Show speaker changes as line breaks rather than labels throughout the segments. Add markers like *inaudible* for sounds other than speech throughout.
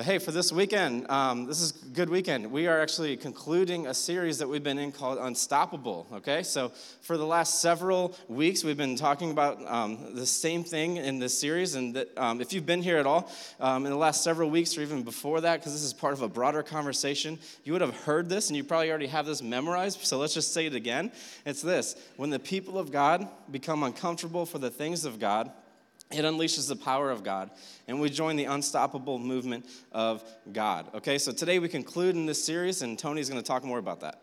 But hey, for this weekend, um, this is a good weekend. We are actually concluding a series that we've been in called Unstoppable, okay? So for the last several weeks, we've been talking about um, the same thing in this series. And that, um, if you've been here at all um, in the last several weeks or even before that, because this is part of a broader conversation, you would have heard this and you probably already have this memorized. So let's just say it again. It's this When the people of God become uncomfortable for the things of God, it unleashes the power of God, and we join the unstoppable movement of God. Okay, so today we conclude in this series, and Tony's going to talk more about that.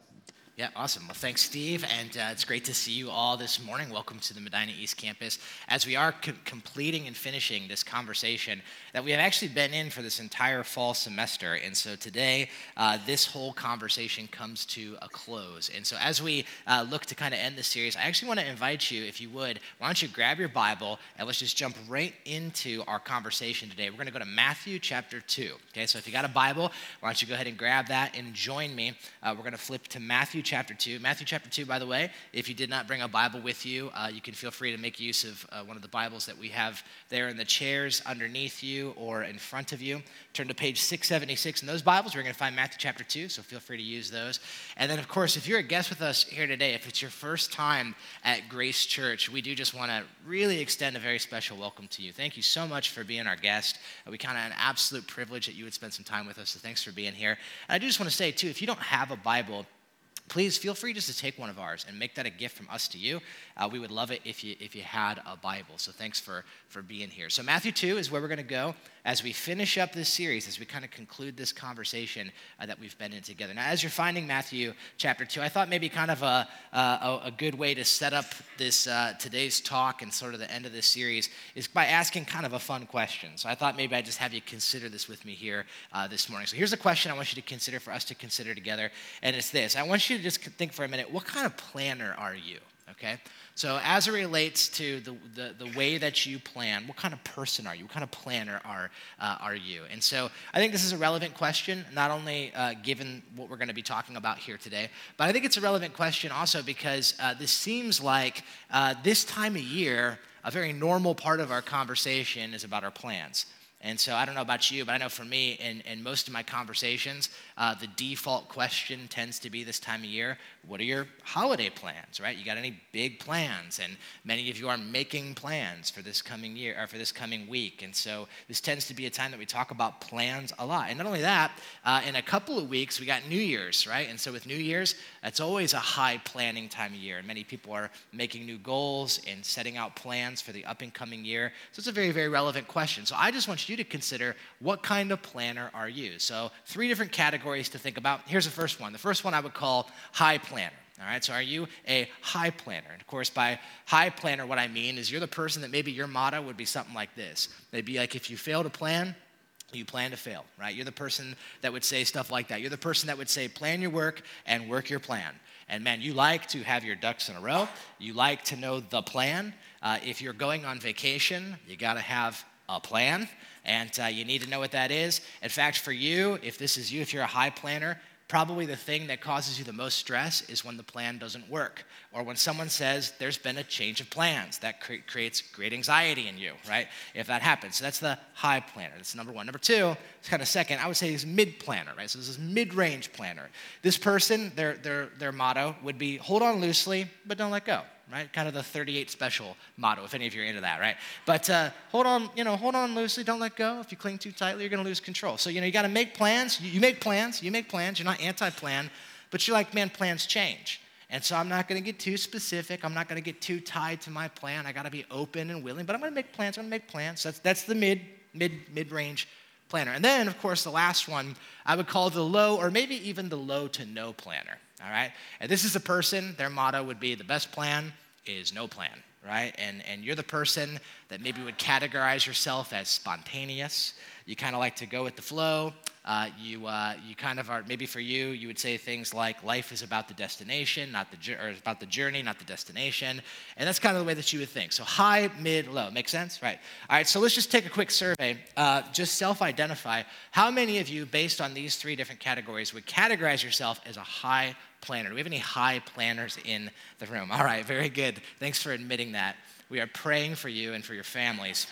Yeah, awesome. Well, thanks, Steve. And uh, it's great to see you all this morning. Welcome to the Medina East Campus. As we are co- completing and finishing this conversation that we have actually been in for this entire fall semester. And so today, uh, this whole conversation comes to a close. And so as we uh, look to kind of end the series, I actually want to invite you, if you would, why don't you grab your Bible and let's just jump right into our conversation today. We're going to go to Matthew chapter 2. Okay, so if you got a Bible, why don't you go ahead and grab that and join me. Uh, we're going to flip to Matthew chapter 2. Matthew chapter 2, by the way, if you did not bring a Bible with you, uh, you can feel free to make use of uh, one of the Bibles that we have there in the chairs underneath you or in front of you. Turn to page 676 in those Bibles. We're going to find Matthew chapter 2, so feel free to use those. And then, of course, if you're a guest with us here today, if it's your first time at Grace Church, we do just want to really extend a very special welcome to you. Thank you so much for being our guest. Uh, we kind of an absolute privilege that you would spend some time with us, so thanks for being here. And I do just want to say, too, if you don't have a Bible, please feel free just to take one of ours and make that a gift from us to you. Uh, we would love it if you if you had a Bible. So thanks for for being here. So Matthew two is where we're going to go as we finish up this series, as we kind of conclude this conversation uh, that we've been in together. Now, as you're finding Matthew chapter two, I thought maybe kind of a a, a good way to set up this uh, today's talk and sort of the end of this series is by asking kind of a fun question. So I thought maybe I'd just have you consider this with me here uh, this morning. So here's a question I want you to consider for us to consider together, and it's this: I want you to just think for a minute. What kind of planner are you? Okay. So, as it relates to the, the, the, way that you plan, what kind of person are you? What kind of planner are, uh, are you? And so, I think this is a relevant question, not only uh, given what we're going to be talking about here today, but I think it's a relevant question also because uh, this seems like uh, this time of year, a very normal part of our conversation is about our plans. And so I don't know about you, but I know for me, in, in most of my conversations, uh, the default question tends to be this time of year what are your holiday plans, right? You got any big plans? And many of you are making plans for this coming year or for this coming week. And so this tends to be a time that we talk about plans a lot. And not only that, uh, in a couple of weeks, we got New Year's, right? And so with New Year's, that's always a high planning time of year. And many people are making new goals and setting out plans for the up and coming year. So it's a very, very relevant question. So I just want you to consider what kind of planner are you? So three different categories to think about. Here's the first one. The first one I would call high planner. All right, so are you a high planner? And of course, by high planner, what I mean is you're the person that maybe your motto would be something like this. It'd be like, if you fail to plan, you plan to fail, right? You're the person that would say stuff like that. You're the person that would say, plan your work and work your plan. And man, you like to have your ducks in a row. You like to know the plan. Uh, if you're going on vacation, you got to have a plan, and uh, you need to know what that is. In fact, for you, if this is you, if you're a high planner, Probably the thing that causes you the most stress is when the plan doesn't work, or when someone says there's been a change of plans. That cre- creates great anxiety in you, right? If that happens. So that's the high planner. That's number one. Number two, it's kind of second, I would say is mid planner, right? So this is mid range planner. This person, their, their, their motto would be hold on loosely, but don't let go right? Kind of the 38 special motto, if any of you are into that, right? But uh, hold on, you know, hold on loosely, don't let go. If you cling too tightly, you're going to lose control. So, you know, you got to make plans. You, you make plans, you make plans. You're not anti plan, but you're like, man, plans change. And so I'm not going to get too specific. I'm not going to get too tied to my plan. I got to be open and willing, but I'm going to make plans. I'm going to make plans. That's, that's the mid, mid, mid range planner. And then, of course, the last one I would call the low or maybe even the low to no planner. All right? And this is a person, their motto would be the best plan is no plan, right? And, and you're the person that maybe would categorize yourself as spontaneous. You kind of like to go with the flow. Uh, you, uh, you kind of are, maybe for you, you would say things like life is about the destination, not the, or about the journey, not the destination. And that's kind of the way that you would think. So high, mid, low. Make sense? Right. All right, so let's just take a quick survey. Uh, just self identify. How many of you, based on these three different categories, would categorize yourself as a high planner? Do we have any high planners in the room? All right, very good. Thanks for admitting that. We are praying for you and for your families.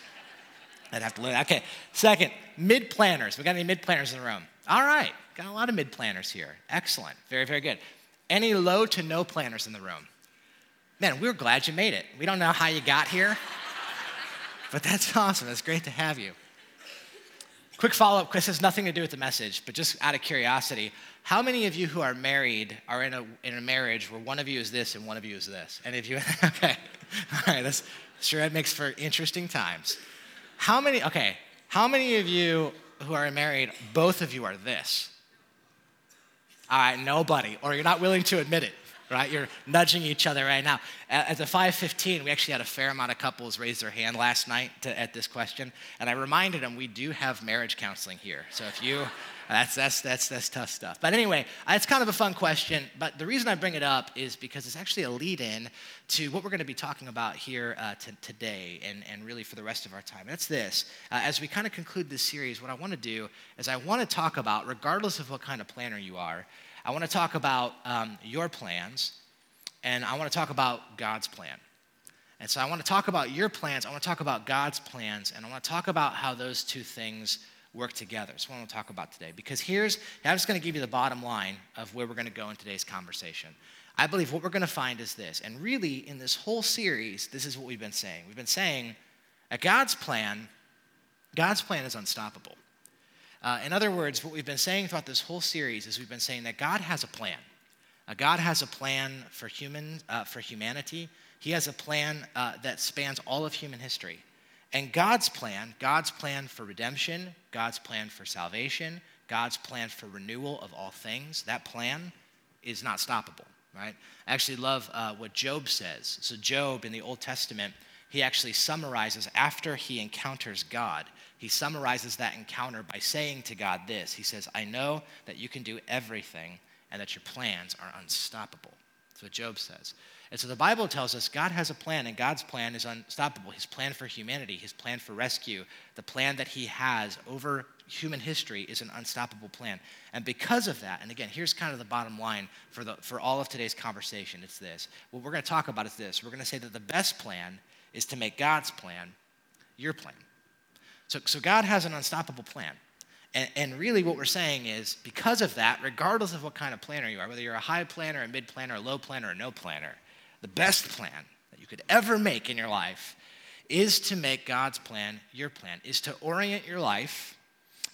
I'd have to learn. Okay, second, mid planners. We got any mid planners in the room? All right, got a lot of mid planners here. Excellent, very, very good. Any low to no planners in the room? Man, we're glad you made it. We don't know how you got here, *laughs* but that's awesome. It's great to have you. Quick follow up, This has nothing to do with the message, but just out of curiosity, how many of you who are married are in a, in a marriage where one of you is this and one of you is this? Any of you? *laughs* okay. All right, that's sure that makes for interesting times. How many, okay, how many of you who are married, both of you are this? All right, nobody, or you're not willing to admit it right? You're nudging each other right now. At the 515, we actually had a fair amount of couples raise their hand last night to, at this question, and I reminded them we do have marriage counseling here. So if you, that's, that's, that's, that's tough stuff. But anyway, it's kind of a fun question, but the reason I bring it up is because it's actually a lead in to what we're going to be talking about here uh, t- today and, and really for the rest of our time. And it's this uh, as we kind of conclude this series, what I want to do is I want to talk about, regardless of what kind of planner you are, I want to talk about um, your plans, and I want to talk about God's plan. And so I want to talk about your plans, I want to talk about God's plans, and I want to talk about how those two things work together. So I want to talk about today. Because here's, I'm just going to give you the bottom line of where we're going to go in today's conversation. I believe what we're going to find is this, and really in this whole series, this is what we've been saying. We've been saying that God's plan, God's plan is unstoppable. Uh, in other words, what we've been saying throughout this whole series is we've been saying that God has a plan. Uh, God has a plan for human, uh, for humanity. He has a plan uh, that spans all of human history. And God's plan, God's plan for redemption, God's plan for salvation, God's plan for renewal of all things, that plan is not stoppable, right? I actually love uh, what Job says. So, Job in the Old Testament, he actually summarizes after he encounters God he summarizes that encounter by saying to God this He says, I know that you can do everything and that your plans are unstoppable. That's what Job says. And so the Bible tells us God has a plan, and God's plan is unstoppable. His plan for humanity, his plan for rescue, the plan that he has over human history is an unstoppable plan. And because of that, and again, here's kind of the bottom line for, the, for all of today's conversation it's this. What we're going to talk about is this we're going to say that the best plan is to make God's plan your plan. So, so God has an unstoppable plan. And, and, really, what we're saying is because of that, regardless of what kind of planner you are, whether you're a high planner, a mid planner, a low planner, or no planner, the best plan that you could ever make in your life is to make God's plan your plan, is to orient your life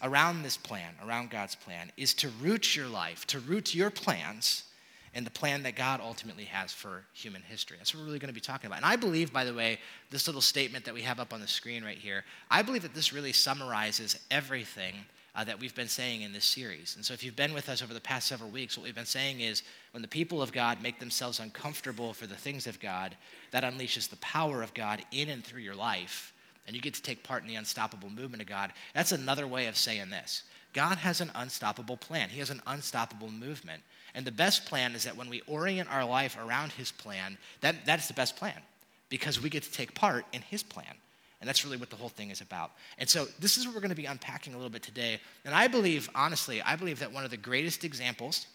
around this plan, around God's plan, is to root your life, to root your plans and the plan that God ultimately has for human history. That's what we're really going to be talking about. And I believe, by the way, this little statement that we have up on the screen right here, I believe that this really summarizes everything uh, that we've been saying in this series. And so, if you've been with us over the past several weeks, what we've been saying is when the people of God make themselves uncomfortable for the things of God, that unleashes the power of God in and through your life. And you get to take part in the unstoppable movement of God. That's another way of saying this God has an unstoppable plan, He has an unstoppable movement. And the best plan is that when we orient our life around His plan, that, that is the best plan because we get to take part in His plan. And that's really what the whole thing is about. And so this is what we're going to be unpacking a little bit today. And I believe, honestly, I believe that one of the greatest examples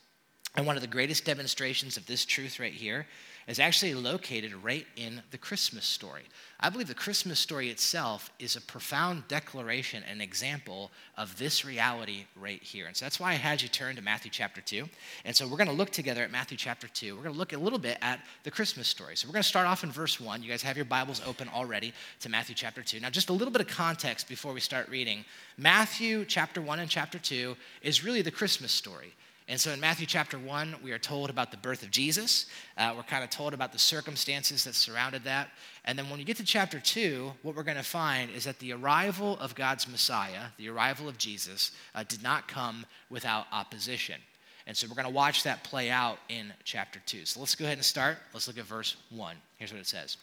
and one of the greatest demonstrations of this truth right here is actually located right in the Christmas story. I believe the Christmas story itself is a profound declaration and example of this reality right here. And so that's why I had you turn to Matthew chapter 2. And so we're going to look together at Matthew chapter 2. We're going to look a little bit at the Christmas story. So we're going to start off in verse 1. You guys have your Bibles open already to Matthew chapter 2. Now, just a little bit of context before we start reading. Matthew chapter 1 and chapter 2 is really the Christmas story. And so in Matthew chapter 1, we are told about the birth of Jesus. Uh, we're kind of told about the circumstances that surrounded that. And then when you get to chapter 2, what we're going to find is that the arrival of God's Messiah, the arrival of Jesus, uh, did not come without opposition. And so we're going to watch that play out in chapter 2. So let's go ahead and start. Let's look at verse 1. Here's what it says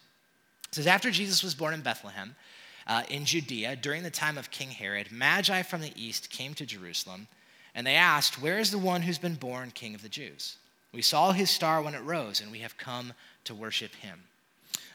It says, After Jesus was born in Bethlehem, uh, in Judea, during the time of King Herod, Magi from the east came to Jerusalem and they asked, Where is the one who's been born king of the Jews? We saw his star when it rose, and we have come to worship him.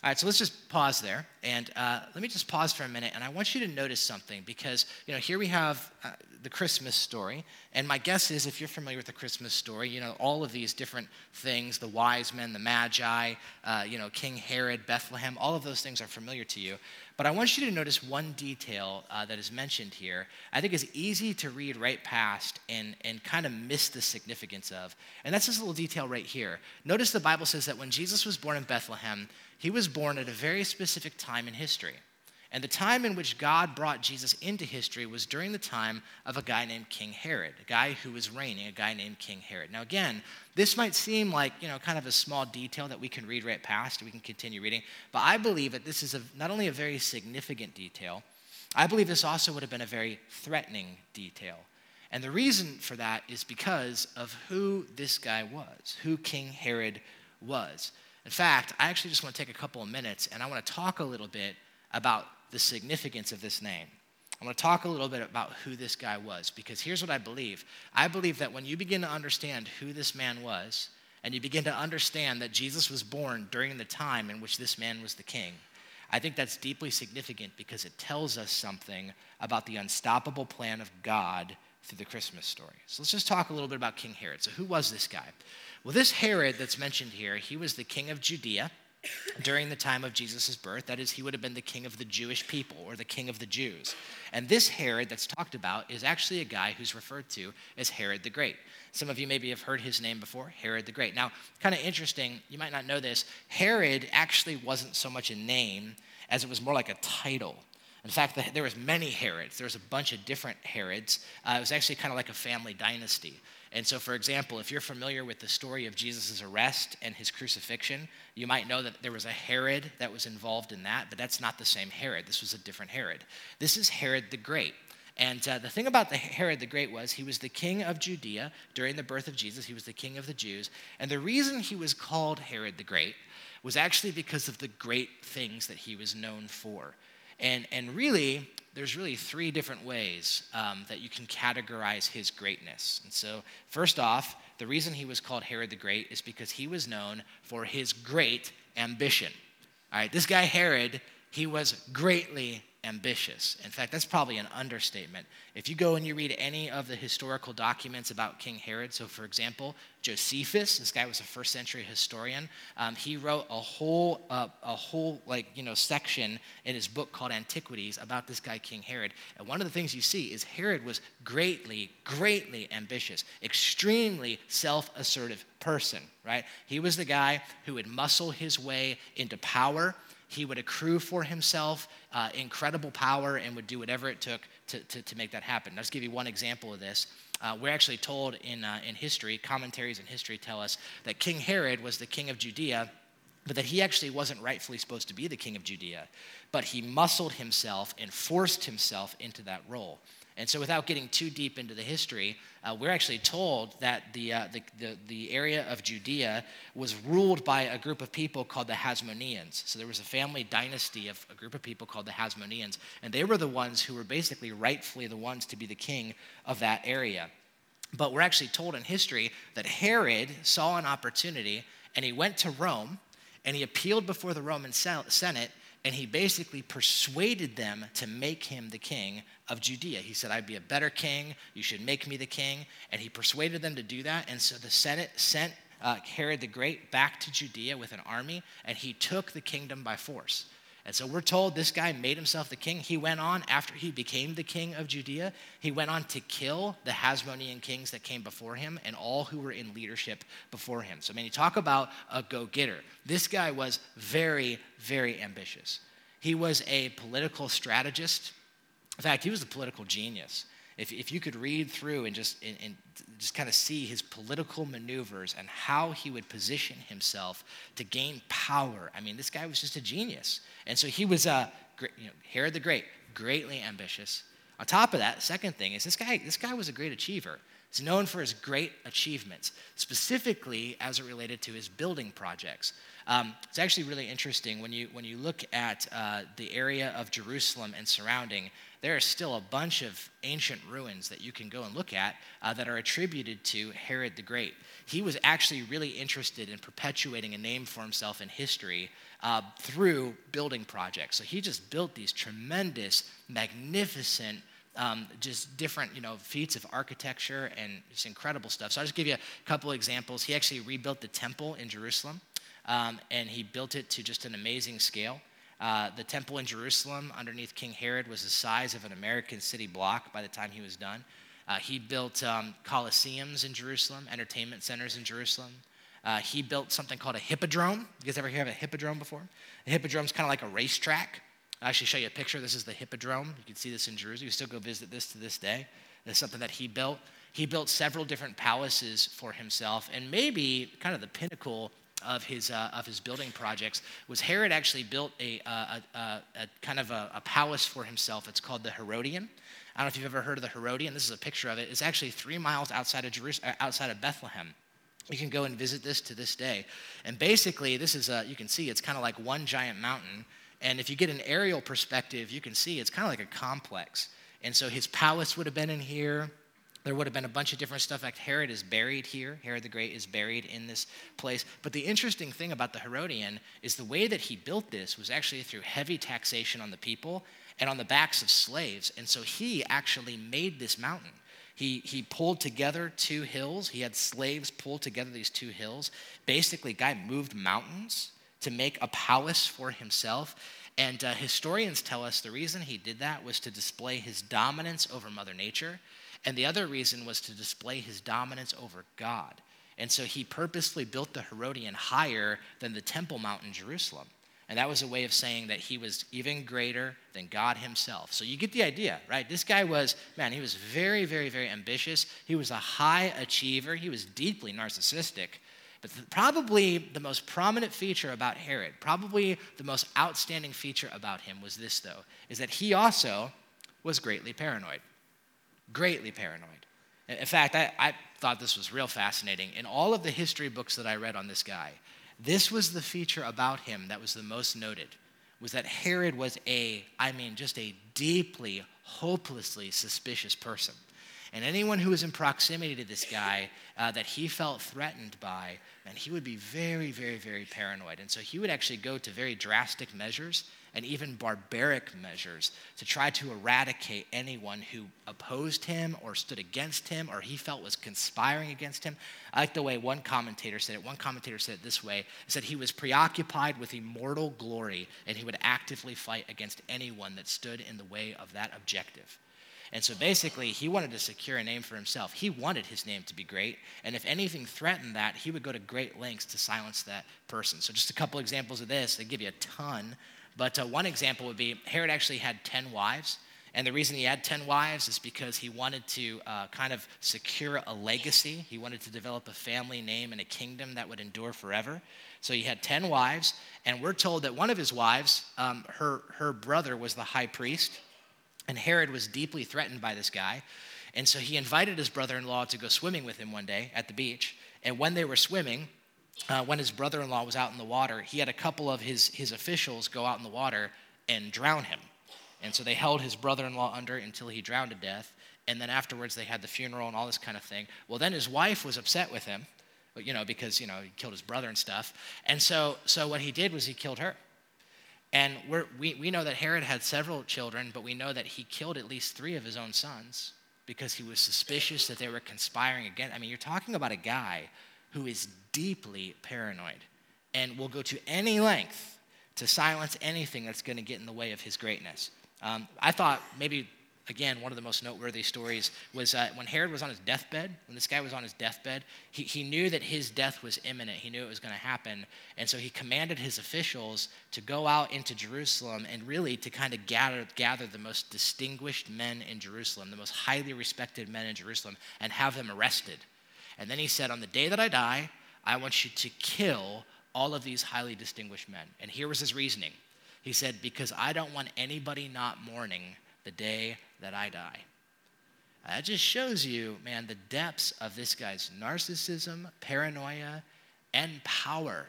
All right, so let's just pause there. And uh, let me just pause for a minute. And I want you to notice something because, you know, here we have uh, the Christmas story. And my guess is if you're familiar with the Christmas story, you know, all of these different things the wise men, the magi, uh, you know, King Herod, Bethlehem, all of those things are familiar to you. But I want you to notice one detail uh, that is mentioned here. I think is easy to read right past and, and kind of miss the significance of. And that's this little detail right here. Notice the Bible says that when Jesus was born in Bethlehem, he was born at a very specific time in history. And the time in which God brought Jesus into history was during the time of a guy named King Herod, a guy who was reigning, a guy named King Herod. Now, again, this might seem like, you know, kind of a small detail that we can read right past, we can continue reading, but I believe that this is a, not only a very significant detail, I believe this also would have been a very threatening detail. And the reason for that is because of who this guy was, who King Herod was. In fact, I actually just want to take a couple of minutes and I want to talk a little bit about the significance of this name. I want to talk a little bit about who this guy was because here's what I believe. I believe that when you begin to understand who this man was, and you begin to understand that Jesus was born during the time in which this man was the king, I think that's deeply significant because it tells us something about the unstoppable plan of God through the Christmas story. So let's just talk a little bit about King Herod. So, who was this guy? Well, this Herod that's mentioned here, he was the king of Judea during the time of Jesus' birth. That is, he would have been the king of the Jewish people or the king of the Jews. And this Herod that's talked about is actually a guy who's referred to as Herod the Great. Some of you maybe have heard his name before, Herod the Great. Now, kind of interesting, you might not know this, Herod actually wasn't so much a name as it was more like a title. In fact, there was many Herods. There was a bunch of different Herods. Uh, it was actually kind of like a family dynasty. And so, for example, if you're familiar with the story of Jesus' arrest and his crucifixion, you might know that there was a Herod that was involved in that, but that's not the same Herod. This was a different Herod. This is Herod the Great. And uh, the thing about the Herod the Great was he was the king of Judea during the birth of Jesus. He was the king of the Jews. And the reason he was called Herod the Great was actually because of the great things that he was known for. And, and really, there's really three different ways um, that you can categorize his greatness. And so, first off, the reason he was called Herod the Great is because he was known for his great ambition. All right, this guy Herod, he was greatly ambitious. In fact, that's probably an understatement. If you go and you read any of the historical documents about King Herod, so for example, Josephus, this guy was a first century historian, um, he wrote a whole, uh, a whole like you know section in his book called Antiquities about this guy King Herod. And one of the things you see is Herod was greatly, greatly ambitious, extremely self-assertive person. Right? He was the guy who would muscle his way into power he would accrue for himself uh, incredible power and would do whatever it took to, to, to make that happen. Just give you one example of this. Uh, we're actually told in, uh, in history, commentaries in history tell us that King Herod was the king of Judea, but that he actually wasn't rightfully supposed to be the king of Judea. But he muscled himself and forced himself into that role. And so, without getting too deep into the history, uh, we're actually told that the, uh, the, the, the, area of Judea was ruled by a group of people called the Hasmoneans. So, there was a family dynasty of a group of people called the Hasmoneans, and they were the ones who were basically rightfully the ones to be the king of that area. But we're actually told in history that Herod saw an opportunity and he went to Rome and he appealed before the Roman Senate and he basically persuaded them to make him the king of Judea. He said, I'd be a better king. You should make me the king. And he persuaded them to do that. And so the Senate sent uh, Herod the Great back to Judea with an army, and he took the kingdom by force. And so we're told this guy made himself the king. He went on, after he became the king of Judea, he went on to kill the Hasmonean kings that came before him and all who were in leadership before him. So, I mean, you talk about a go getter. This guy was very, very ambitious. He was a political strategist. In fact, he was a political genius. If, if you could read through and just, and, and just kind of see his political maneuvers and how he would position himself to gain power, I mean, this guy was just a genius. And so he was, uh, you know, Herod the Great, greatly ambitious. On top of that, second thing is this guy, this guy was a great achiever. He's known for his great achievements, specifically as it related to his building projects. Um, it's actually really interesting when you when you look at uh, the area of Jerusalem and surrounding. There are still a bunch of ancient ruins that you can go and look at uh, that are attributed to Herod the Great. He was actually really interested in perpetuating a name for himself in history uh, through building projects. So he just built these tremendous, magnificent um, just different, you know, feats of architecture and just incredible stuff. So I'll just give you a couple examples. He actually rebuilt the temple in Jerusalem, um, and he built it to just an amazing scale. Uh, the temple in Jerusalem underneath King Herod was the size of an American city block by the time he was done. Uh, he built um, coliseums in Jerusalem, entertainment centers in Jerusalem. Uh, he built something called a hippodrome. You guys ever hear of a hippodrome before? A hippodrome is kind of like a racetrack. I'll actually show you a picture. This is the Hippodrome. You can see this in Jerusalem. You still go visit this to this day. It's something that he built. He built several different palaces for himself, and maybe kind of the pinnacle of his, uh, of his building projects was Herod actually built a, uh, a, a, a kind of a, palace for himself. It's called the Herodian. I don't know if you've ever heard of the Herodian. This is a picture of it. It's actually three miles outside of Jerusalem, uh, outside of Bethlehem. You can go and visit this to this day. And basically, this is a, you can see it's kind of like one giant mountain and if you get an aerial perspective, you can see it's kind of like a complex. And so his palace would have been in here. There would have been a bunch of different stuff. Like Herod is buried here. Herod the Great is buried in this place. But the interesting thing about the Herodian is the way that he built this was actually through heavy taxation on the people and on the backs of slaves. And so he actually made this mountain. He, he pulled together two hills. He had slaves pull together these two hills. Basically, guy moved mountains to make a palace for himself. And uh, historians tell us the reason he did that was to display his dominance over Mother Nature. And the other reason was to display his dominance over God. And so he purposely built the Herodian higher than the Temple Mount in Jerusalem. And that was a way of saying that he was even greater than God himself. So you get the idea, right? This guy was, man, he was very, very, very ambitious. He was a high achiever. He was deeply narcissistic. But probably the most prominent feature about Herod, probably the most outstanding feature about him was this, though, is that he also was greatly paranoid. Greatly paranoid. In fact, I, I thought this was real fascinating. In all of the history books that I read on this guy, this was the feature about him that was the most noted was that Herod was a, I mean, just a deeply, hopelessly suspicious person. And anyone who was in proximity to this guy uh, that he felt threatened by, and he would be very, very, very paranoid. And so he would actually go to very drastic measures and even barbaric measures to try to eradicate anyone who opposed him or stood against him or he felt was conspiring against him. I like the way one commentator said it. One commentator said it this way he said he was preoccupied with immortal glory and he would actively fight against anyone that stood in the way of that objective. And so basically, he wanted to secure a name for himself. He wanted his name to be great. And if anything threatened that, he would go to great lengths to silence that person. So, just a couple examples of this. They give you a ton. But uh, one example would be Herod actually had 10 wives. And the reason he had 10 wives is because he wanted to uh, kind of secure a legacy. He wanted to develop a family name and a kingdom that would endure forever. So he had 10 wives. And we're told that one of his wives, um, her, her brother was the high priest. And Herod was deeply threatened by this guy. And so he invited his brother in law to go swimming with him one day at the beach. And when they were swimming, uh, when his brother in law was out in the water, he had a couple of his, his officials go out in the water and drown him. And so they held his brother in law under until he drowned to death. And then afterwards, they had the funeral and all this kind of thing. Well, then his wife was upset with him, you know, because, you know, he killed his brother and stuff. And so, so what he did was he killed her. And we we, know that Herod had several children, but we know that he killed at least three of his own sons because he was suspicious that they were conspiring against. I mean, you're talking about a guy who is deeply paranoid and will go to any length to silence anything that's going to get in the way of his greatness. Um, I thought maybe again, one of the most noteworthy stories was uh, when Herod was on his deathbed, when this guy was on his deathbed, he, he knew that his death was imminent. He knew it was going to happen. And so he commanded his officials to go out into Jerusalem and really to kind of gather, gather the most distinguished men in Jerusalem, the most highly respected men in Jerusalem, and have them arrested. And then he said, On the day that I die, I want you to kill all of these highly distinguished men. And here was his reasoning. He said, Because I don't want anybody not mourning the day that I die. That just shows you, man, the depths of this guy's narcissism, paranoia, and power.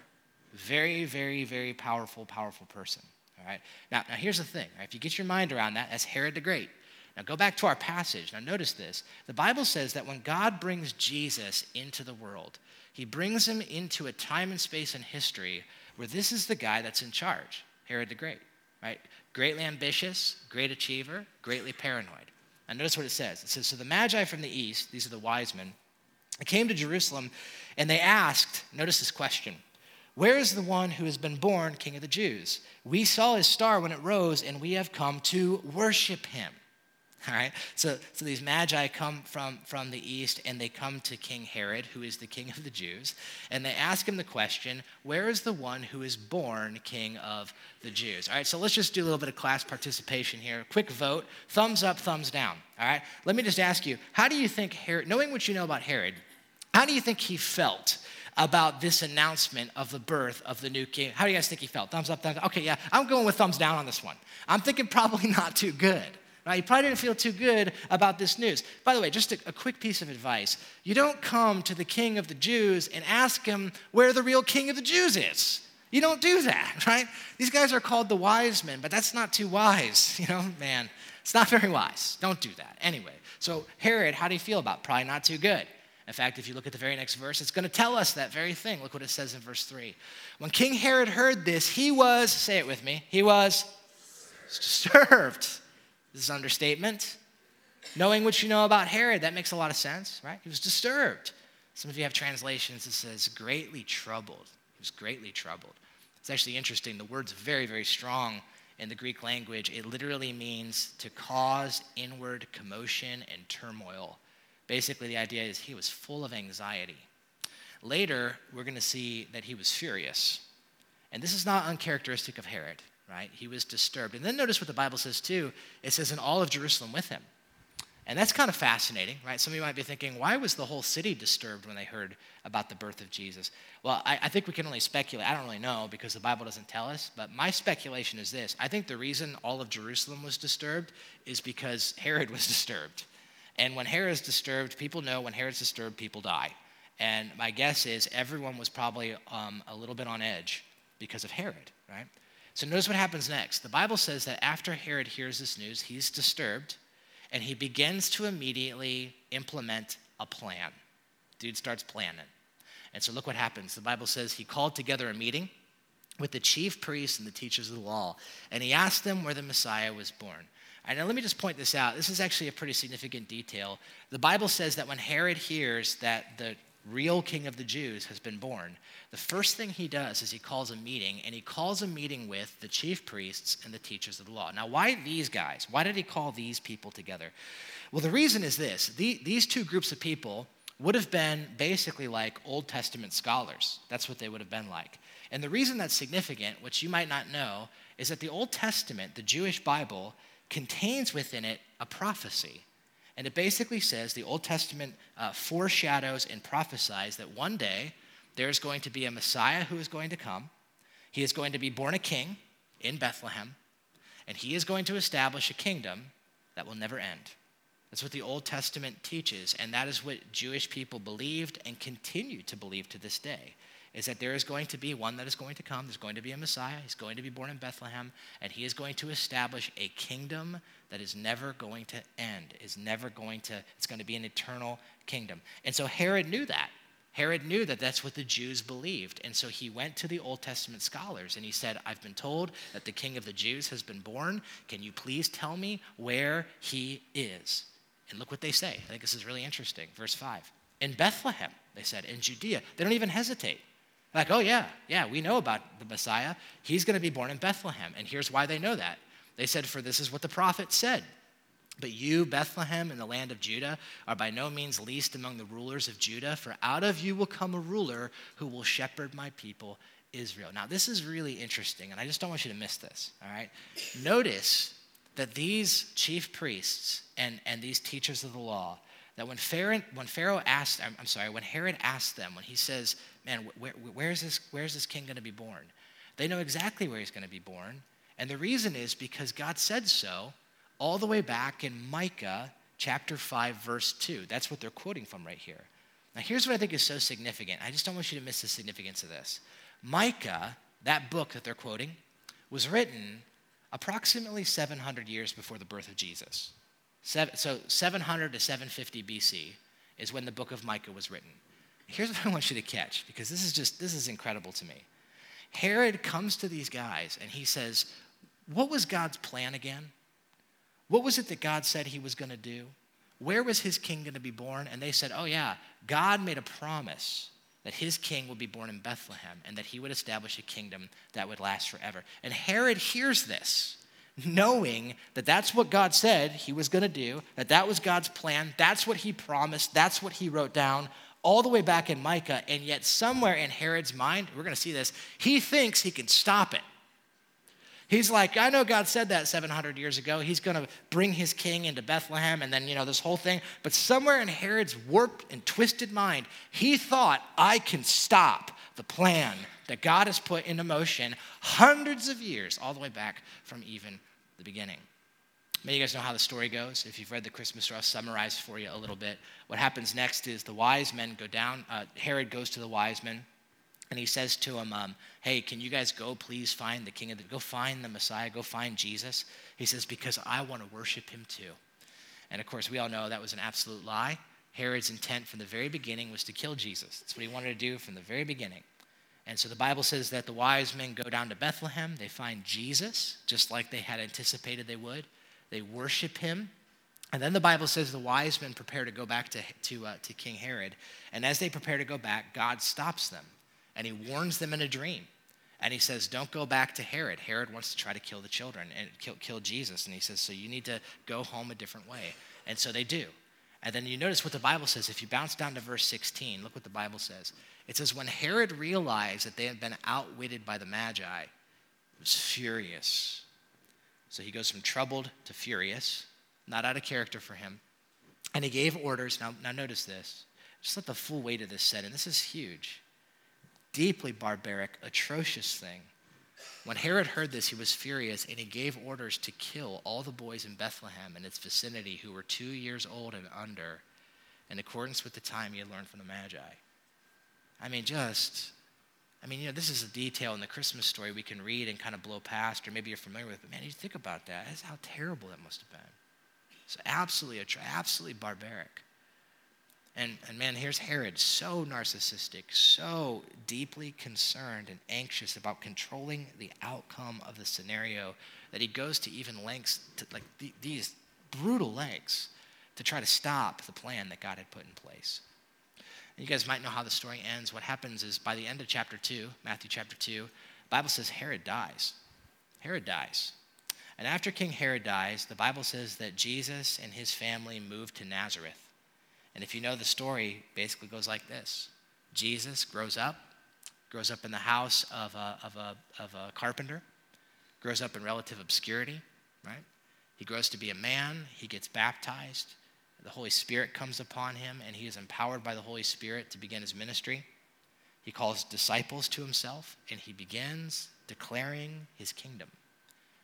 Very, very, very powerful, powerful person. All right. Now, now here's the thing. Right? If you get your mind around that, that's Herod the Great. Now go back to our passage. Now notice this. The Bible says that when God brings Jesus into the world, he brings him into a time and space and history where this is the guy that's in charge, Herod the Great, right? Greatly ambitious, great achiever, greatly paranoid. And notice what it says. It says, So the Magi from the east, these are the wise men, came to Jerusalem and they asked, notice this question where is the one who has been born King of the Jews? We saw his star when it rose, and we have come to worship him. All right, so, so these magi come from, from the east and they come to King Herod, who is the king of the Jews, and they ask him the question, Where is the one who is born king of the Jews? All right, so let's just do a little bit of class participation here. Quick vote thumbs up, thumbs down. All right, let me just ask you, how do you think Herod, knowing what you know about Herod, how do you think he felt about this announcement of the birth of the new king. How do you guys think he felt? Thumbs up, thumbs down? Okay, yeah, I'm going with thumbs down on this one. I'm thinking probably *laughs* not too good. Right? He probably didn't feel too good about this news. By the way, just a, a quick piece of advice. You don't come to the king of the Jews and ask him where the real king of the Jews is. You don't do that, *laughs* right? These guys are called the wise men, but that's not too wise, *laughs* you know, man. It's not very wise. Don't do that. Anyway, so Herod, how do you feel about? It? Probably not too good. In fact, if you look at the very next verse, it's going to tell us that very thing. Look what it says in verse 3. When King Herod heard this, he was, say it with me, he was disturbed. This is understatement. Knowing what you know about Herod, that makes a lot of sense, right? He was disturbed. Some of you have translations that says greatly troubled. He was greatly troubled. It's actually interesting. The word's very, very strong in the Greek language. It literally means to cause inward commotion and turmoil. Basically, the idea is he was full of anxiety. Later, we're going to see that he was furious. And this is not uncharacteristic of Herod, right? He was disturbed. And then notice what the Bible says too it says, in all of Jerusalem with him. And that's kind of fascinating, right? Some of you might be thinking, why was the whole city disturbed when they heard about the birth of Jesus? Well, I, I, think we can only speculate. I don't really know because the Bible doesn't tell us, but my speculation is this I think the reason all of Jerusalem was disturbed is because Herod was *laughs* disturbed. And when Herod is disturbed, people know when Herod's disturbed, people die. And my guess is everyone was probably um, a little bit on edge because of Herod, right? So notice what happens next. The Bible says that after Herod hears this news, he's disturbed and he begins to immediately implement a plan. Dude starts planning. And so look what happens. The Bible says he called together a meeting with the chief priests and the teachers of the law, and he asked them where the Messiah was born. And now let me just point this out. This is actually a pretty significant detail. The Bible says that when Herod hears that the real king of the Jews has been born, the first thing he does is he calls a meeting, and he calls a meeting with the chief priests and the teachers of the law. Now, why these guys? Why did he call these people together? Well, the reason is this the, these two groups of people would have been basically like Old Testament scholars. That's what they would have been like. And the reason that's significant, which you might not know, is that the Old Testament, the Jewish Bible, contains within it a prophecy. And it basically says the Old Testament uh, foreshadows and prophesies that one day there's going to be a Messiah who is going to come. He is going to be born a king in Bethlehem, and he is going to establish a kingdom that will never end. That's what the Old Testament teaches, and that is what Jewish people believed and continue to believe to this day is that there is going to be one that is going to come. There's going to be a Messiah. He's going to be born in Bethlehem, and he is going to establish a kingdom that is never going to end, is never going to, it's going to be an eternal kingdom. And so Herod knew that. Herod knew that that's what the Jews believed. And so he went to the Old Testament scholars and he said, I've been told that the king of the Jews has been born. Can you please tell me where he is? And look what they say. I think this is really interesting. Verse 5. In Bethlehem, they said, in Judea. They don't even hesitate. Like, oh, yeah, yeah, we know about the Messiah. He's going to be born in Bethlehem. And here's why they know that. They said, For this is what the prophet said. But you, Bethlehem, in the land of Judah, are by no means least among the rulers of Judah, for out of you will come a ruler who will shepherd my people, Israel. Now, this is really interesting, and I just don't want you to miss this, all right? Notice that these chief priests and, and these teachers of the law, that when Pharaoh, when Pharaoh asked, I'm, I'm sorry, when Herod asked them, when he says, man, where, where's, this, where's this king going to be born? They know exactly where he's going to be born. And the reason is because God said so all the way back in Micah chapter 5, verse 2. That's what they're quoting from right here. Now, here's what I think is so significant. I just don't want you to miss the significance of this. Micah, that book that they're quoting, was written approximately 700 years before the birth of Jesus. So 700 to 750 BC is when the book of Micah was written. Here's what I want you to catch because this is just this is incredible to me. Herod comes to these guys and he says, "What was God's plan again? What was it that God said he was going to do? Where was his king going to be born?" And they said, "Oh yeah, God made a promise that his king would be born in Bethlehem and that he would establish a kingdom that would last forever." And Herod hears this knowing that that's what God said he was going to do, that that was God's plan, that's what he promised, that's what he wrote down all the way back in Micah, and yet somewhere in Herod's mind, we're going to see this, he thinks he can stop it. He's like, I know God said that 700 years ago. He's going to bring his king into Bethlehem and then, you know, this whole thing. But somewhere in Herod's warped and twisted mind, he thought, I can stop the plan that God has put into motion hundreds of years, all the way back from even the beginning. Many of you guys know how the story goes. If you've read the Christmas story, I'll summarize for you a little bit. What happens next is the wise men go down. Uh, Herod goes to the wise men and he says to them, um, Hey, can you guys go please find the king of the, go find the Messiah, go find Jesus? He says, Because I want to worship him too. And of course, we all know that was an absolute lie. Herod's intent from the very beginning was to kill Jesus. That's what he wanted to do from the very beginning. And so the Bible says that the wise men go down to Bethlehem. They find Jesus, just like they had anticipated they would. They worship him. And then the Bible says the wise men prepare to go back to, to, uh, to King Herod. And as they prepare to go back, God stops them and he warns them in a dream. And he says, Don't go back to Herod. Herod wants to try to kill the children and kill, kill Jesus. And he says, So you need to go home a different way. And so they do. And then you notice what the Bible says. If you bounce down to verse 16, look what the Bible says. It says, When Herod realized that they had been outwitted by the Magi, he was furious so he goes from troubled to furious, not out of character for him. And he gave orders. Now, now notice this. Just let the full weight of this set in. This is huge. Deeply barbaric, atrocious thing. When Herod heard this, he was furious and he gave orders to kill all the boys in Bethlehem and its vicinity who were two years old and under, in accordance with the time he had learned from the Magi. I mean, just I mean, you know, this is a detail in the Christmas story we can read and kind of blow past, or maybe you're familiar with, but man, you think about that. That's how terrible that must have been. It's absolutely, absolutely barbaric. And, and man, here's Herod, so narcissistic, so deeply concerned and anxious about controlling the outcome of the scenario that he goes to even lengths, to, like these brutal lengths, to try to stop the plan that God had put in place. You guys might know how the story ends. What happens is by the end of chapter 2, Matthew chapter 2, Bible says Herod dies. Herod dies. And after King Herod dies, the Bible says that Jesus and his family moved to Nazareth. And if you know the story, basically goes like this Jesus grows up, grows up in the house of a, of a, of a carpenter, grows up in relative obscurity, right? He grows to be a man, he gets baptized, the Holy Spirit comes upon him, and he is empowered by the Holy Spirit to begin his ministry. He calls disciples to himself, and he begins declaring his kingdom.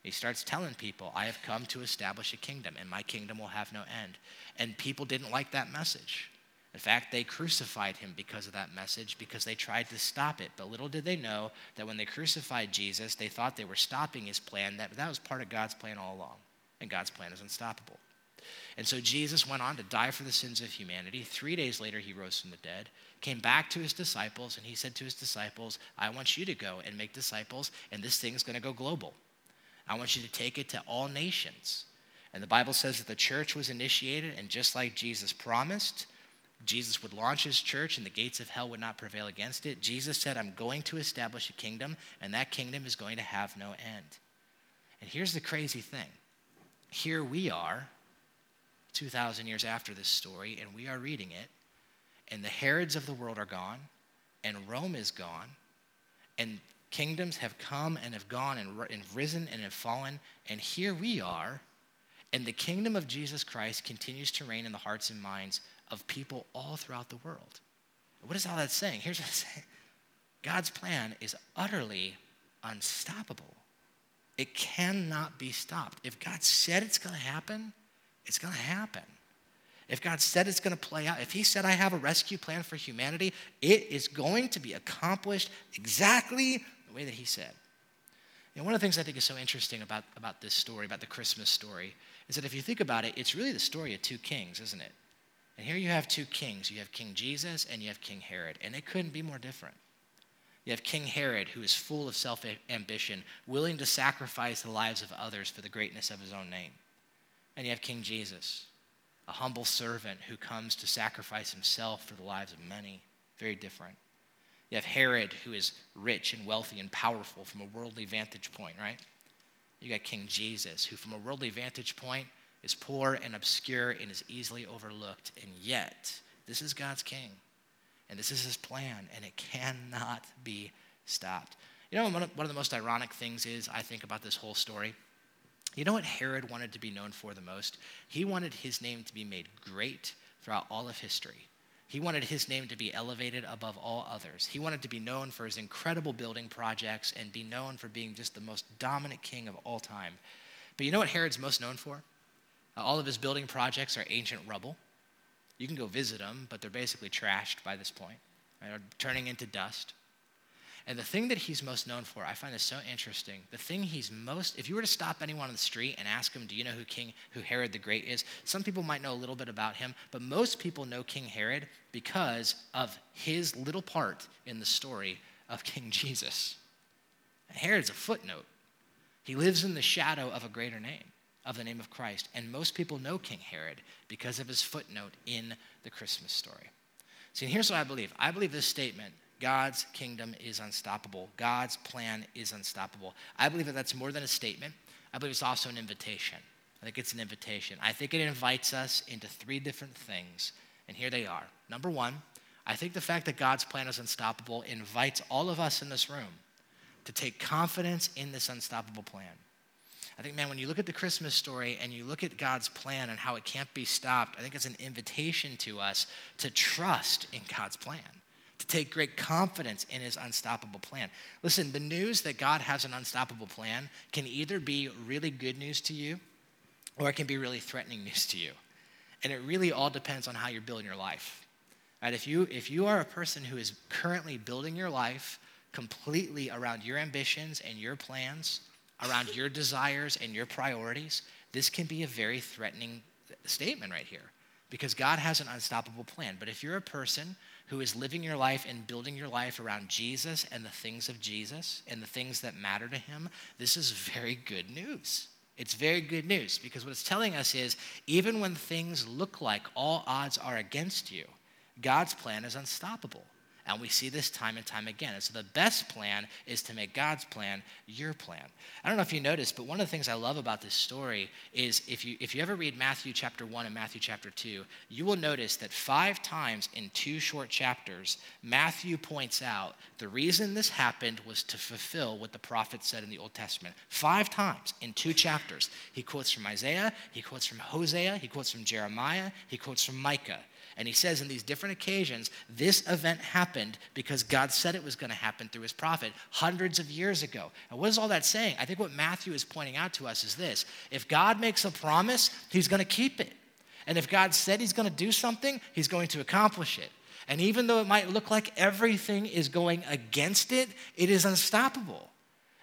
He starts telling people, I have come to establish a kingdom, and my kingdom will have no end. And people didn't like that message. In fact, they crucified him because of that message, because they tried to stop it. But little did they know that when they crucified Jesus, they thought they were stopping his plan, that that was part of God's plan all along. And God's plan is unstoppable. And so Jesus went on to die for the sins of humanity. Three days later, he rose from the dead, came back to his disciples, and he said to his disciples, I want you to go and make disciples, and this thing is going to go global. I want you to take it to all nations. And the Bible says that the church was initiated, and just like Jesus promised, Jesus would launch his church and the gates of hell would not prevail against it. Jesus said, I'm going to establish a kingdom, and that kingdom is going to have no end. And here's the crazy thing here we are 2,000 years after this story, and we are reading it, and the Herods of the world are gone, and Rome is gone, and kingdoms have come and have gone and, and risen and have fallen, and here we are, and the kingdom of Jesus Christ continues to reign in the hearts and minds of people all throughout the world. What is all that saying? Here's what I'm saying God's plan is utterly unstoppable. It cannot be stopped. If God said it's going to happen, it's going to happen. If God said it's going to play out, if He said, I have a rescue plan for humanity, it is going to be accomplished exactly the way that He said. And one of the things I think is so interesting about, about this story, about the Christmas story, is that if you think about it, it's really the story of two kings, isn't it? And here you have two kings. You have King Jesus and you have King Herod, and it couldn't be more different. You have King Herod, who is full of self ambition, willing to sacrifice the lives of others for the greatness of his own name. And you have King Jesus, a humble servant who comes to sacrifice himself for the lives of many. Very different. You have Herod, who is rich and wealthy and powerful from a worldly vantage point, right? You got King Jesus, who from a worldly vantage point is poor and obscure and is easily overlooked. And yet, this is God's king. And this is his plan, and it cannot be stopped. You know, one of, the most ironic things is, I think, about this whole story you know what Herod wanted to be known for the most? He wanted his name to be made great throughout all of history. He wanted his name to be elevated above all others. He wanted to be known for his incredible building projects and be known for being just the most dominant king of all time. But you know what Herod's most known for? Uh, all of his building projects are ancient rubble. You can go visit them, but they're basically trashed by this point, right? They're turning into dust. And the thing that he's most known for, I find this so interesting. The thing he's most, if you were to stop anyone on the street and ask him, do you know who King, who Herod the Great is? Some people might know a little bit about him, but most people know King Herod because of his little part in the story of King *laughs* Jesus. Herod's a footnote. He lives in the shadow of a greater name, of the name of Christ. And most people know King Herod because of his footnote in the Christmas story. See, and here's what I believe I believe this statement God's kingdom is unstoppable. God's plan is unstoppable. I believe that that's more than a statement. I believe it's also an invitation. I think it's an invitation. I think it invites us into three different things, and here they are. Number one, I think the fact that God's plan is unstoppable invites all of us in this room to take confidence in this unstoppable plan. I think, man, when you look at the Christmas story and you look at God's plan and how it can't be stopped, I think it's an invitation to us to trust in God's plan to take great confidence in his unstoppable plan. Listen, the news that God has an unstoppable plan can either be really good news to you or it can be really threatening news to you. And it really all depends on how you're building your life. Right? If you if you are a person who is currently building your life completely around your ambitions and your plans, around your desires and your priorities, this can be a very threatening statement right here because God has an unstoppable plan. But if you're a person who is living your life and building your life around Jesus and the things of Jesus and the things that matter to him, this is very good news. It's very good news because what it's telling us is even when things look like all odds are against you, God's plan is unstoppable. And we see this time and time again. And so the best plan is to make God's plan your plan. I don't know if you noticed, but one of the things I love about this story is if you if you ever read Matthew chapter 1 and Matthew chapter 2, you will notice that five times in two short chapters, Matthew points out the reason this happened was to fulfill what the prophet said in the Old Testament. Five times in two chapters. He quotes from Isaiah, he quotes from Hosea, he quotes from Jeremiah, he quotes from Micah. And he says in these different occasions, this event happened because God said it was going to happen through his prophet hundreds of years ago. And what is all that saying? I think what Matthew is pointing out to us is this if God makes a promise, he's going to keep it. And if God said he's going to do something, he's going to accomplish it. And even though it might look like everything is going against it, it is unstoppable.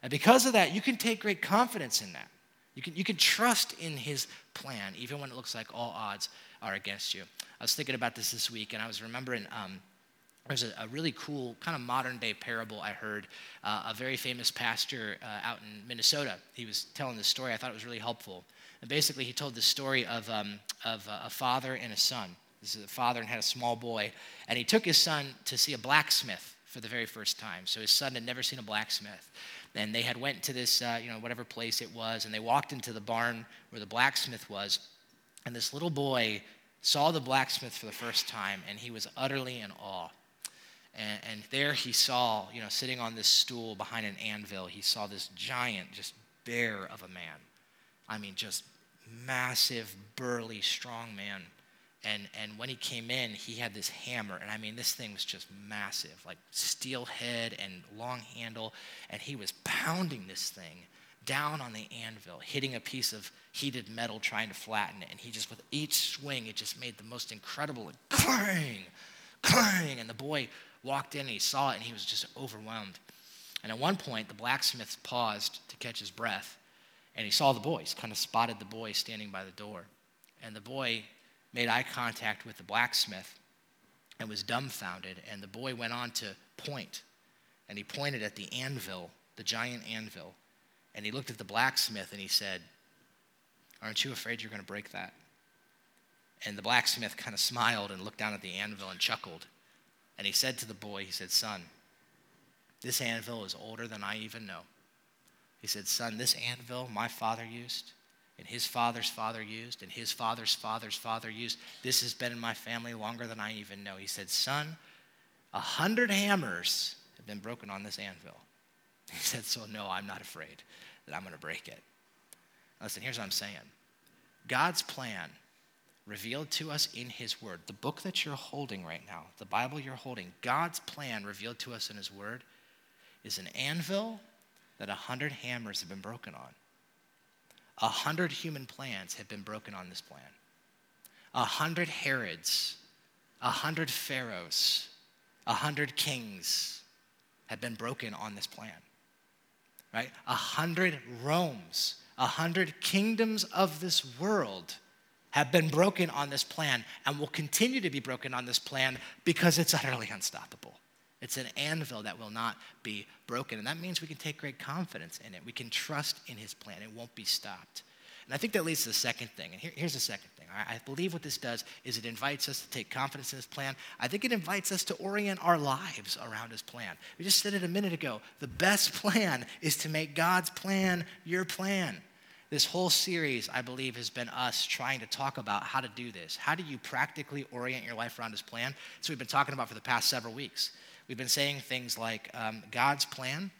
And because of that, you can take great confidence in that. You can, you can trust in his plan, even when it looks like all odds are against you. I was thinking about this this week, and I was remembering um, there's a, a, really cool kind of modern day parable I heard. Uh, a very famous pastor uh, out in Minnesota, he was telling this story. I thought it was really helpful. And basically, he told the story of, um, of a father and a son. This is a father and had a small boy, and he took his son to see a blacksmith for the very first time. So his son had never seen a blacksmith. And they had went to this, uh, you know, whatever place it was, and they walked into the barn where the blacksmith was, and this little boy saw the blacksmith for the first time, and he was utterly in awe. And, and, there he saw, you know, sitting on this stool behind an anvil, he saw this giant, just bear of a man. I mean, just massive, burly, strong man. And, and when he came in, he had this hammer. And I mean, this thing was just massive, like steel head and long handle. And he was pounding this thing down on the anvil, hitting a piece of heated metal trying to flatten it. And he just, with each swing, it just made the most incredible clang, clang. And the boy walked in and he saw it and he was just overwhelmed. And at one point, the blacksmith paused to catch his breath and he saw the boys, kind of spotted the boy standing by the door. And the boy made eye contact with the blacksmith and was dumbfounded. And the boy went on to point, and he pointed at the anvil, the giant anvil. And he looked at the blacksmith and he said, Aren't you afraid you're going to break that? And the blacksmith kind of smiled and looked down at the anvil and chuckled. And he said to the boy, He said, Son, this anvil is older than I even know. He said, Son, this anvil my father used, and his father's father used, and his father's father's father used, this has been in my family longer than I even know. He said, Son, a hundred hammers have been broken on this anvil. *laughs* He said, So no, I'm not afraid that I'm going to break it. Listen, here's what I'm saying God's plan revealed to us in His Word, the book that you're holding right now, the Bible you're holding, God's plan revealed to us in His Word is an anvil that a hundred hammers have been broken on. A hundred human plans have been broken on this plan. A hundred Herods, a hundred Pharaohs, a hundred kings have been broken on this plan. Right? A hundred Romes, a hundred kingdoms of this world have been broken on this plan and will continue to be broken on this plan because it's utterly unstoppable. It's an anvil that will not be broken. And that means we can take great confidence in it. We can trust in his plan. It won't be stopped. And I think that leads to the second thing. And here, here's the second thing. I, I believe what this does is it invites us to take confidence in his plan. I think it invites us to orient our lives around his plan. We just said it a minute ago. The best *laughs* plan is to make God's plan your plan. This whole series, I believe, has been us trying to talk about how to do this. How do you practically orient your life around his plan? So we've been talking about for the past several weeks. We've been saying things like um, God's plan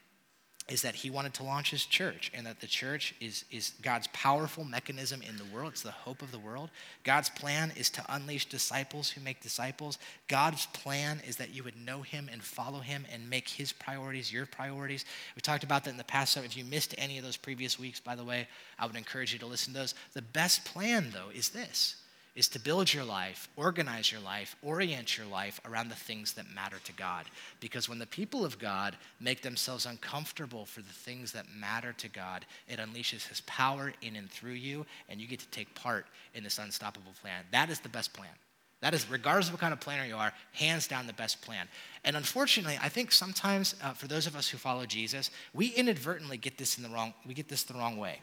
is that he wanted to launch his church and that the church is, is God's powerful mechanism in the world. It's the hope of the world. God's plan is to unleash disciples who make disciples. God's plan is that you would know him and follow him and make his priorities your priorities. We talked about that in the past. So if you missed any of those previous weeks, by the way, I would encourage you to listen to those. The best plan, though, is this is to build your life, organize your life, orient your life around the things that matter to God. Because when the people of God make themselves uncomfortable for the things that matter to God, it unleashes His power in and through you, and you get to take part in this unstoppable plan. That is the best plan. That is, regardless of what kind of planner you are, hands down the best plan. And unfortunately, I think sometimes uh, for those of us who follow Jesus, we inadvertently get this in the wrong. We get this the wrong way.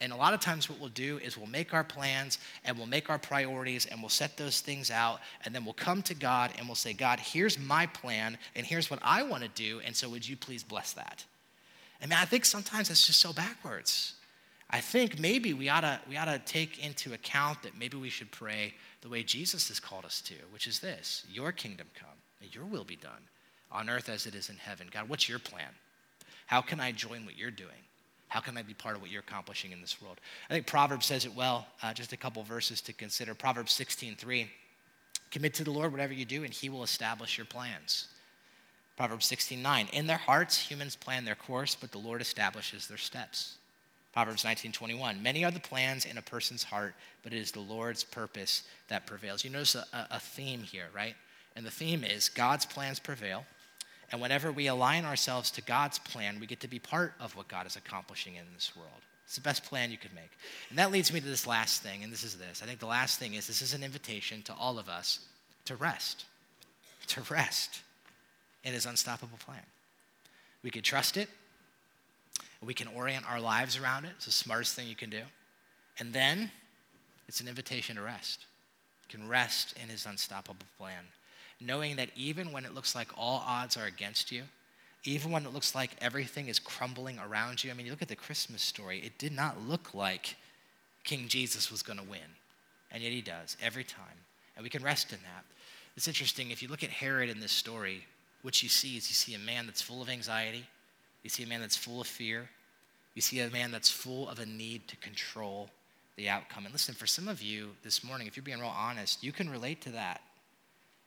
And a lot of times, what we'll do is we'll make our plans and we'll make our priorities and we'll set those things out. And then we'll come to God and we'll say, God, here's my plan and here's what I want to do. And so, would you please bless that? I mean, I think sometimes it's just so backwards. I think maybe we ought to we ought to take into account that maybe we should pray the way Jesus has called us to, which is this: Your kingdom come, and Your will be done on earth as it is in heaven. God, what's Your plan? How can I join what You're doing? How can I be part of what you're accomplishing in this world? I think Proverbs says it well. Uh, just a couple verses to consider. Proverbs 16:3. Commit to the Lord whatever you do, and He will establish your plans. Proverbs 16:9. In their hearts, humans plan their course, but the Lord establishes their steps. Proverbs 19:21. Many are the plans in a person's heart, but it is the Lord's purpose that prevails. You notice a, a theme here, right? And the theme is God's plans prevail and whenever we align ourselves to God's plan, we get to be part of what God is accomplishing in this world. It's the best plan you could make. And that leads me to this last thing, and this is this. I think the last thing is this is an invitation to all of us to rest, to rest in His unstoppable plan. We can trust it, we can orient our lives around it. It's the smartest thing you can do. And then it's an invitation to rest. You can rest in His unstoppable plan knowing that even when it looks like all odds are against you, even when it looks like everything is crumbling around you. I mean, you look at the Christmas story, it did not look like King Jesus was going to win. And yet he does every time. And we can rest in that. It's interesting. If you look at Herod in this story, what you see is you see a man that's full of anxiety, you see a man that's full of fear, you see a man that's full of a need to control the outcome. And listen, for some of you this morning, if you're being real honest, you can relate to that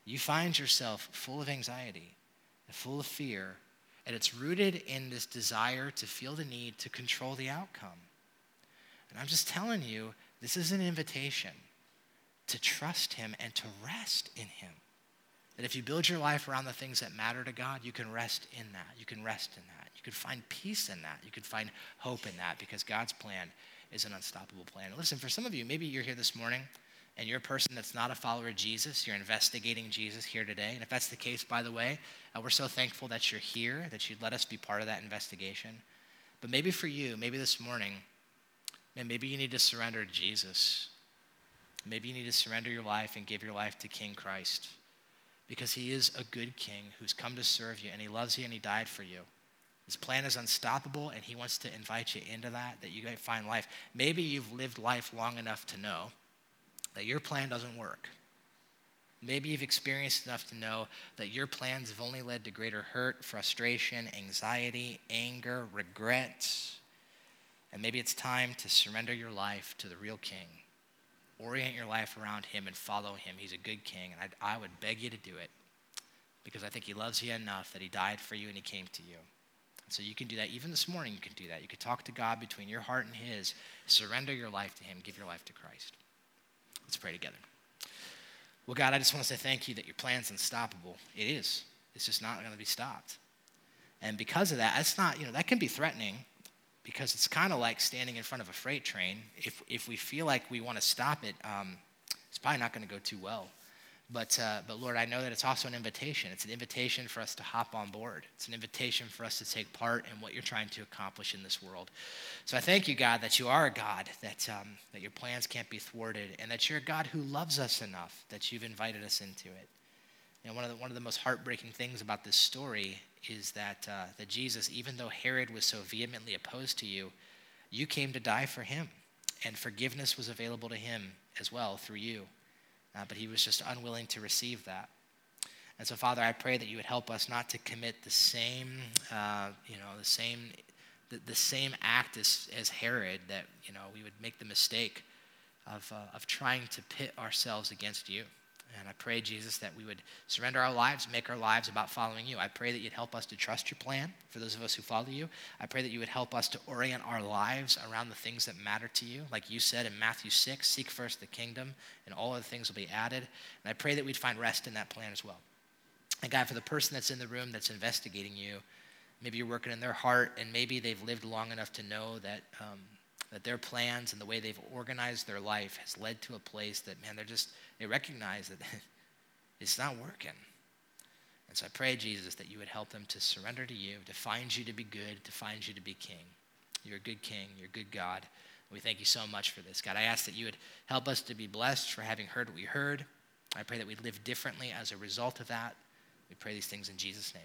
you find yourself full of anxiety, and full of fear, And it's rooted in this desire to feel the need to control the outcome. And I'm just telling you, this is an invitation to trust Him and to rest in Him. That if you build your life around the things that matter to God, you can rest in that. You can rest in that. You can find peace in that. You can find hope in that because God's plan is an unstoppable plan. Listen, for some of you, maybe you're here this morning and you're a person that's not a follower of Jesus, you're investigating Jesus here today. And if that's the case, by the way, uh, we're so thankful that you're here, that you'd let us be part of that investigation. But maybe for you, maybe this morning, man, maybe you need to surrender to Jesus. Maybe you need to surrender your life and give your life to King Christ because he is a good king who's come to serve you and he loves you and he died for you. His plan is unstoppable and he wants to invite you into that, that you might find life. Maybe you've lived life long enough to know that your plan doesn't work. Maybe you've experienced enough to know that your plans have only led to greater hurt, frustration, anxiety, anger, regret. And maybe it's time to surrender your life to the real king. Orient your life around him and follow him. He's a good king, and I, I would beg you to do it because I think he loves you enough that he died for you and he came to you. So you can do that. Even this morning, you can do that. You can talk to God between your heart and his, surrender your life to him, give your life to Christ. Let's pray together. Well, God, I just want to say thank you that your plan's unstoppable. It is. It's just not going to be stopped. And because of that, that's not, you know, that can be threatening because it's kind of like standing in front of a freight train. If, if we feel like we want to stop it, um, it's probably not going to go too well. But, uh, but Lord, I know that it's also an invitation. It's an invitation for us to hop on board. It's an invitation for us to take part in what you're trying to accomplish in this world. So I thank you, God, that you are a God, that, um, that your plans can't be thwarted, and that you're a God who loves us enough that you've invited us into it. And one of the, one of the most heartbreaking things about this story is that, uh, that Jesus, even though Herod was so vehemently opposed to you, you came to die for him, and forgiveness was available to him as well through you uh, but he was just unwilling to receive that. And so, Father, I pray that you would help us not to commit the same, uh, you know, the same, the, the, same act as, as Herod. That you know we would make the mistake of uh, of trying to pit ourselves against you. And I pray, Jesus, that we would surrender our lives, make our lives about following you. I pray that you'd help us to trust your plan for those of us who follow you. I pray that you would help us to orient our lives around the things that matter to you. Like you said in Matthew 6, seek first the kingdom, and all other things will be added. And I pray that we'd find rest in that plan as well. And God, for the person that's in the room that's investigating you, maybe you're working in their heart, and maybe they've lived long enough to know that. Um, that their plans and the way they've organized their life has led to a place that, man, they're just, they recognize that *laughs* it's not working. And so I pray, Jesus, that you would help them to surrender to you, to find you to be good, to find you to be king. You're a good king, you're a good God. We thank you so much for this. God, I ask that you would help us to be blessed for having heard what we heard. I pray that we'd live differently as a result of that. We pray these things in Jesus' name.